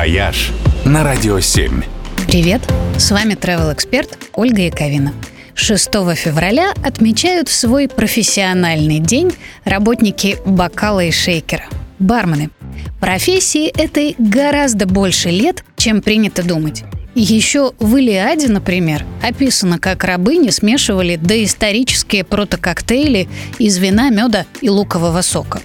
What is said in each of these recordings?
«Вояж» на Радио 7. Привет, с вами travel эксперт Ольга Яковина. 6 февраля отмечают свой профессиональный день работники бокала и шейкера – бармены. Профессии этой гораздо больше лет, чем принято думать. Еще в Илиаде, например, описано, как рабыни смешивали доисторические протококтейли из вина, меда и лукового сока.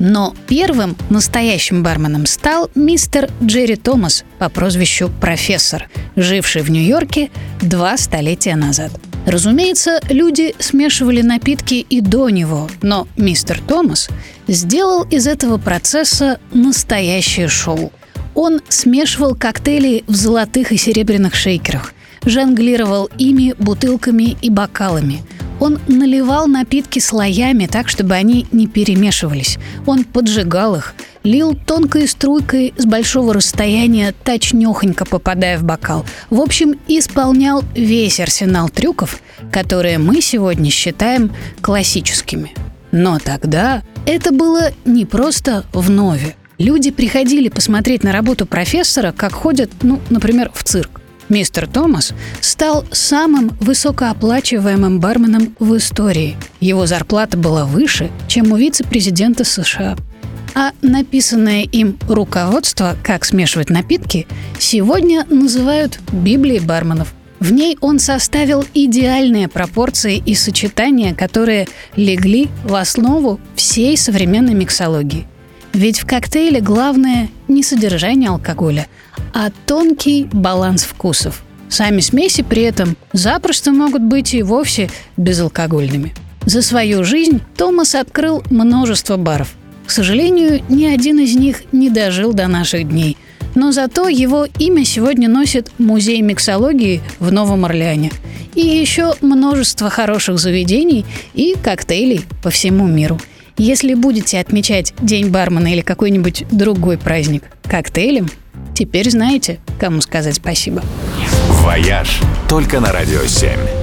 Но первым настоящим барменом стал мистер Джерри Томас по прозвищу «Профессор», живший в Нью-Йорке два столетия назад. Разумеется, люди смешивали напитки и до него, но мистер Томас сделал из этого процесса настоящее шоу. Он смешивал коктейли в золотых и серебряных шейкерах, жонглировал ими, бутылками и бокалами – он наливал напитки слоями так, чтобы они не перемешивались. Он поджигал их, лил тонкой струйкой с большого расстояния, точнёхонько попадая в бокал. В общем, исполнял весь арсенал трюков, которые мы сегодня считаем классическими. Но тогда это было не просто вновь. Люди приходили посмотреть на работу профессора, как ходят, ну, например, в цирк мистер Томас стал самым высокооплачиваемым барменом в истории. Его зарплата была выше, чем у вице-президента США. А написанное им руководство «Как смешивать напитки» сегодня называют Библией барменов. В ней он составил идеальные пропорции и сочетания, которые легли в основу всей современной миксологии. Ведь в коктейле главное не содержание алкоголя, а тонкий баланс вкусов. Сами смеси при этом запросто могут быть и вовсе безалкогольными. За свою жизнь Томас открыл множество баров. К сожалению, ни один из них не дожил до наших дней. Но зато его имя сегодня носит Музей миксологии в Новом Орлеане. И еще множество хороших заведений и коктейлей по всему миру. Если будете отмечать День бармена или какой-нибудь другой праздник коктейлем, Теперь знаете, кому сказать спасибо. «Вояж» только на «Радио 7».